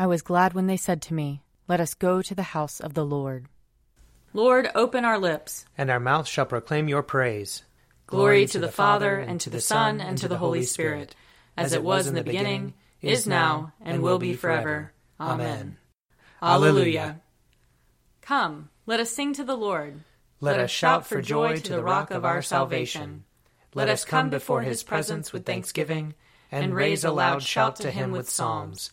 I was glad when they said to me, Let us go to the house of the Lord. Lord, open our lips, and our mouth shall proclaim your praise. Glory to the Father, and to the Son, and to the Holy Spirit, as it was in the beginning, is now, and will be forever. Amen. Alleluia. Come, let us sing to the Lord. Let us shout for joy to the rock of our salvation. Let us come before his presence with thanksgiving, and raise a loud shout to him with psalms.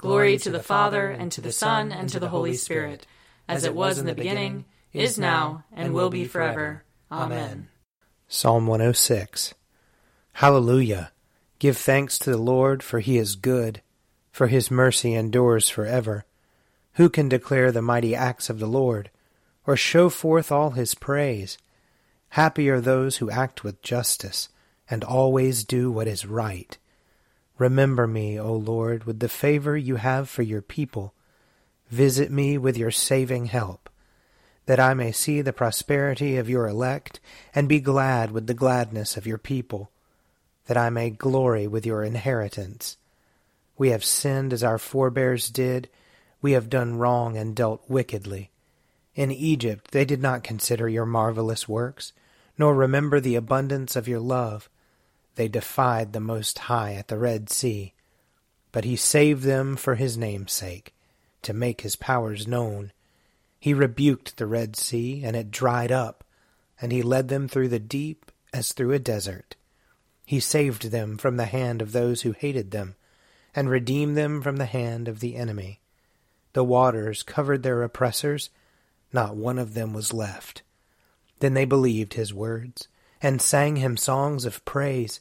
Glory to the Father, and to the Son, and to the Holy Spirit, as it was in the beginning, is now, and will be forever. Amen. Psalm 106 Hallelujah! Give thanks to the Lord, for he is good, for his mercy endures forever. Who can declare the mighty acts of the Lord, or show forth all his praise? Happy are those who act with justice, and always do what is right. Remember me, O Lord, with the favor you have for your people. Visit me with your saving help that I may see the prosperity of your elect, and be glad with the gladness of your people, that I may glory with your inheritance. We have sinned as our forebears did, we have done wrong and dealt wickedly. In Egypt they did not consider your marvelous works, nor remember the abundance of your love. They defied the Most High at the Red Sea. But he saved them for his name's sake, to make his powers known. He rebuked the Red Sea, and it dried up, and he led them through the deep as through a desert. He saved them from the hand of those who hated them, and redeemed them from the hand of the enemy. The waters covered their oppressors, not one of them was left. Then they believed his words, and sang him songs of praise.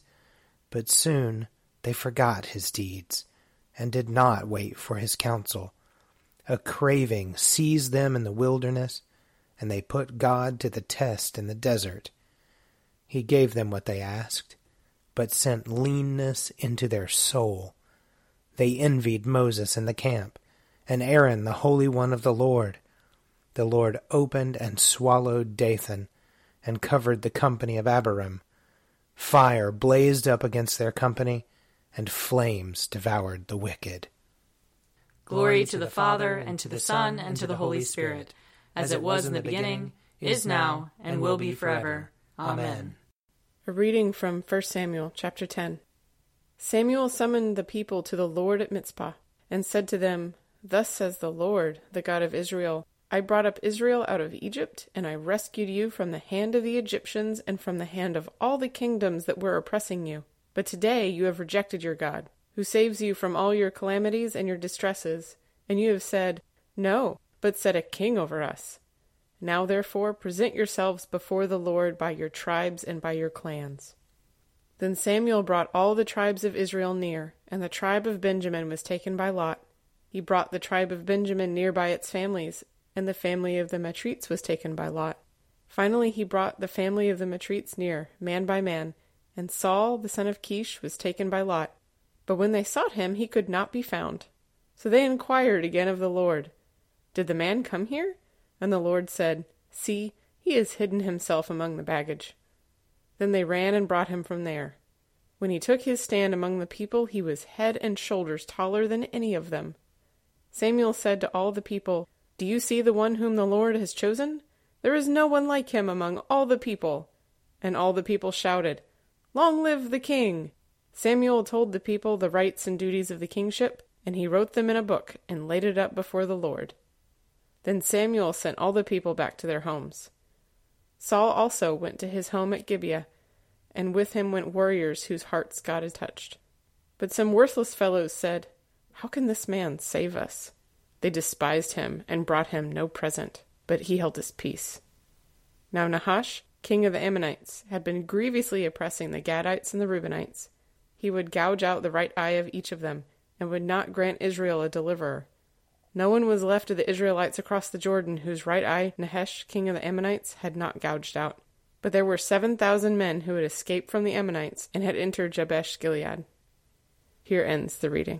But soon they forgot his deeds, and did not wait for his counsel. A craving seized them in the wilderness, and they put God to the test in the desert. He gave them what they asked, but sent leanness into their soul. They envied Moses in the camp, and Aaron the Holy One of the Lord. The Lord opened and swallowed Dathan, and covered the company of Abiram. Fire blazed up against their company, and flames devoured the wicked. Glory to the Father, and to the Son, and to the Holy Spirit, as it was in the beginning, is now, and will be forever. Amen. A reading from 1 Samuel chapter 10. Samuel summoned the people to the Lord at Mizpah, and said to them, Thus says the Lord, the God of Israel I brought up Israel out of Egypt, and I rescued you from the hand of the Egyptians and from the hand of all the kingdoms that were oppressing you. But today you have rejected your God who saves you from all your calamities and your distresses, and you have said, No, but set a king over us. Now therefore present yourselves before the Lord by your tribes and by your clans. Then Samuel brought all the tribes of Israel near, and the tribe of Benjamin was taken by lot. He brought the tribe of Benjamin near by its families, and the family of the Matrites was taken by lot. Finally he brought the family of the Matrites near, man by man, and Saul the son of Kish was taken by lot. But when they sought him, he could not be found. So they inquired again of the Lord, Did the man come here? And the Lord said, See, he has hidden himself among the baggage. Then they ran and brought him from there. When he took his stand among the people, he was head and shoulders taller than any of them. Samuel said to all the people, Do you see the one whom the Lord has chosen? There is no one like him among all the people. And all the people shouted, Long live the king! Samuel told the people the rights and duties of the kingship, and he wrote them in a book and laid it up before the Lord. Then Samuel sent all the people back to their homes. Saul also went to his home at Gibeah, and with him went warriors whose hearts God had touched. But some worthless fellows said, How can this man save us? They despised him and brought him no present, but he held his peace. Now Nahash, king of the Ammonites, had been grievously oppressing the Gadites and the Reubenites he would gouge out the right eye of each of them, and would not grant Israel a deliverer. No one was left of the Israelites across the Jordan whose right eye Nahash, king of the Ammonites, had not gouged out. But there were seven thousand men who had escaped from the Ammonites and had entered Jabesh Gilead. Here ends the reading.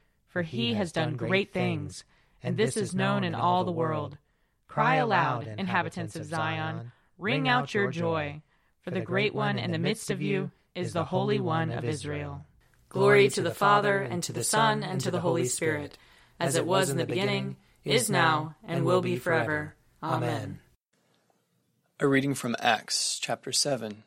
for he has done great things, and this is known in all the world. Cry aloud, inhabitants of Zion, ring out your joy, for the great one in the midst of you is the Holy One of Israel. Glory to the Father, and to the Son, and to the Holy Spirit, as it was in the beginning, is now, and will be forever. Amen. A reading from Acts chapter 7.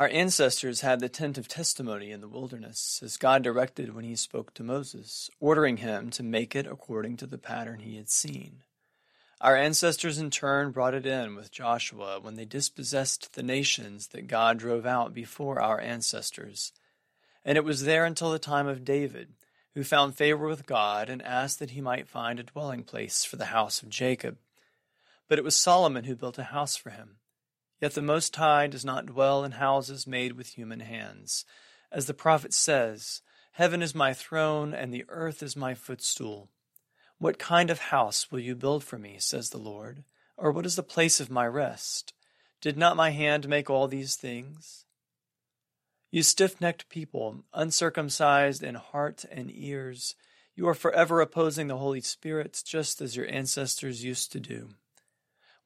Our ancestors had the tent of testimony in the wilderness, as God directed when he spoke to Moses, ordering him to make it according to the pattern he had seen. Our ancestors in turn brought it in with Joshua when they dispossessed the nations that God drove out before our ancestors. And it was there until the time of David, who found favor with God and asked that he might find a dwelling place for the house of Jacob. But it was Solomon who built a house for him. Yet the Most High does not dwell in houses made with human hands. As the prophet says, Heaven is my throne, and the earth is my footstool. What kind of house will you build for me, says the Lord? Or what is the place of my rest? Did not my hand make all these things? You stiff necked people, uncircumcised in heart and ears, you are forever opposing the Holy Spirit, just as your ancestors used to do.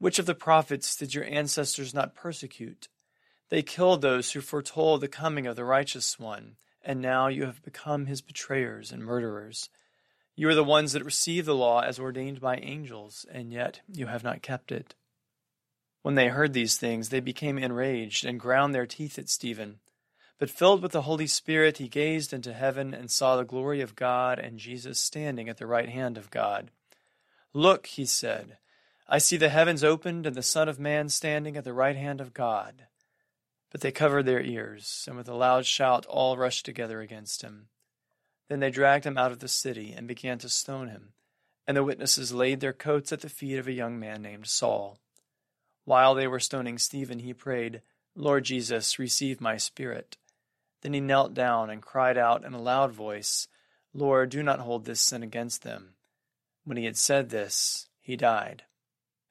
Which of the prophets did your ancestors not persecute? They killed those who foretold the coming of the righteous one, and now you have become his betrayers and murderers. You are the ones that received the law as ordained by angels, and yet you have not kept it. When they heard these things, they became enraged and ground their teeth at Stephen. But filled with the Holy Spirit, he gazed into heaven and saw the glory of God and Jesus standing at the right hand of God. Look, he said, I see the heavens opened and the Son of Man standing at the right hand of God. But they covered their ears, and with a loud shout all rushed together against him. Then they dragged him out of the city and began to stone him. And the witnesses laid their coats at the feet of a young man named Saul. While they were stoning Stephen, he prayed, Lord Jesus, receive my spirit. Then he knelt down and cried out in a loud voice, Lord, do not hold this sin against them. When he had said this, he died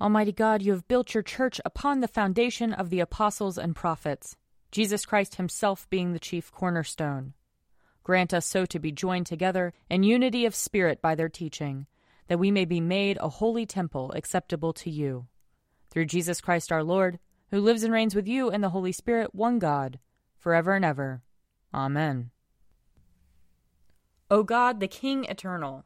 Almighty God, you have built your church upon the foundation of the apostles and prophets, Jesus Christ himself being the chief cornerstone. Grant us so to be joined together in unity of spirit by their teaching, that we may be made a holy temple acceptable to you. Through Jesus Christ our Lord, who lives and reigns with you and the Holy Spirit, one God, forever and ever. Amen. O God, the King eternal,